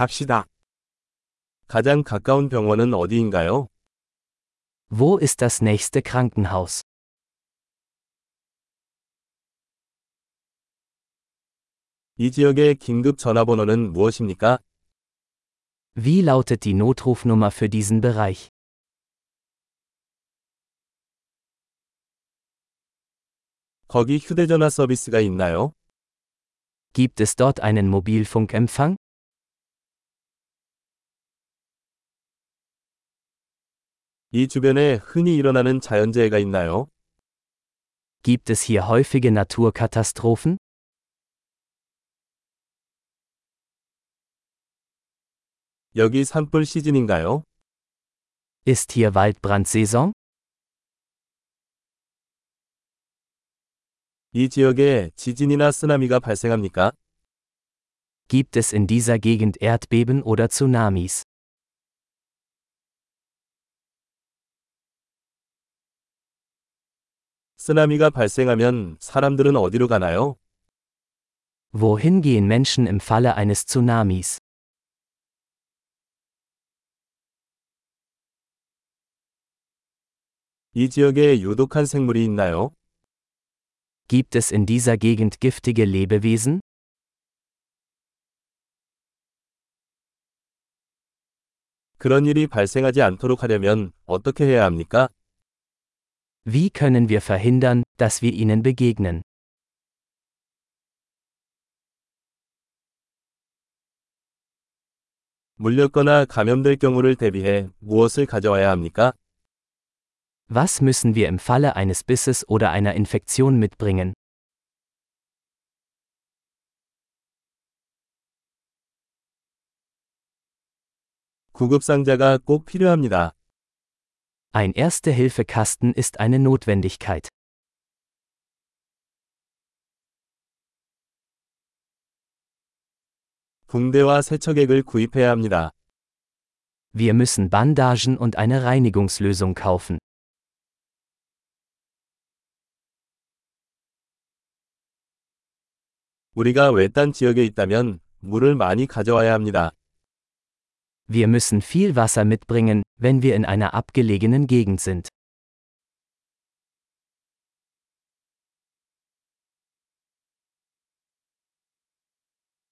갑시다. 가장 가까운 병원은 어디인가요? Wo ist das nächste Krankenhaus? 이 지역의 긴급 전화번호는 무엇입니까? Wie lautet die Notrufnummer für diesen Bereich? 거기 휴대전화 서비스가 있나요? Gibt es dort einen Mobilfunkempfang? 이 주변에 흔히 일어나는 자연재해가 있나요? Gibt es hier häufige Naturkatastrophen? 여기 산불 시즌인가요? Ist hier Waldbrandsaison? 이 지역에 지진이나 쓰나미가 발생합니까? Gibt es in dieser Gegend Erdbeben oder Tsunamis? 쓰나미가 발생하면 사람들은 어디로 가나요? Wohin gehen Menschen im Falle eines Tsunamis? 이 지역에 유독한 생물이 있나요? Gibt es in dieser Gegend giftige Lebewesen? 그런 일이 발생하지 않도록 하려면 어떻게 해야 합니까? Wie können wir verhindern, dass wir ihnen begegnen? 물렸거나 감염될 경우를 대비해 무엇을 가져와야 합니까? Was müssen wir im Falle eines Bisses oder einer Infektion mitbringen? 구급상자가 꼭 필요합니다. Ein Erste-Hilfe-Kasten ist eine Notwendigkeit. 붕대와 세척액을 구입해야 합니다. Wir müssen Bandagen und eine Reinigungslösung kaufen. 우리가 외딴 지역에 있다면 물을 많이 가져와야 합니다. Wir müssen viel Wasser mitbringen, wenn wir in einer abgelegenen Gegend sind.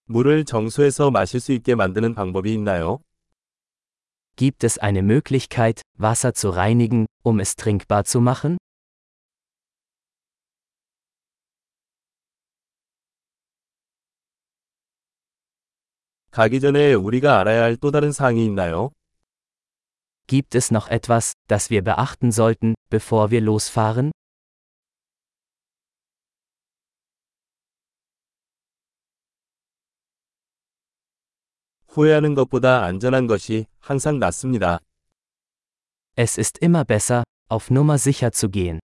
물을 정수해서 마실 수 있게 만드는 방법이 있나요? Gibt es eine Möglichkeit, Wasser zu reinigen, um es trinkbar zu machen? 가기 전에 우리가 알아야 할 또 다른 사항이 있나요? Gibt es noch etwas, das wir beachten sollten, bevor wir losfahren? 후회하는 것보다 안전한 것이 항상 낫습니다. Es ist immer besser, auf Nummer sicher zu gehen.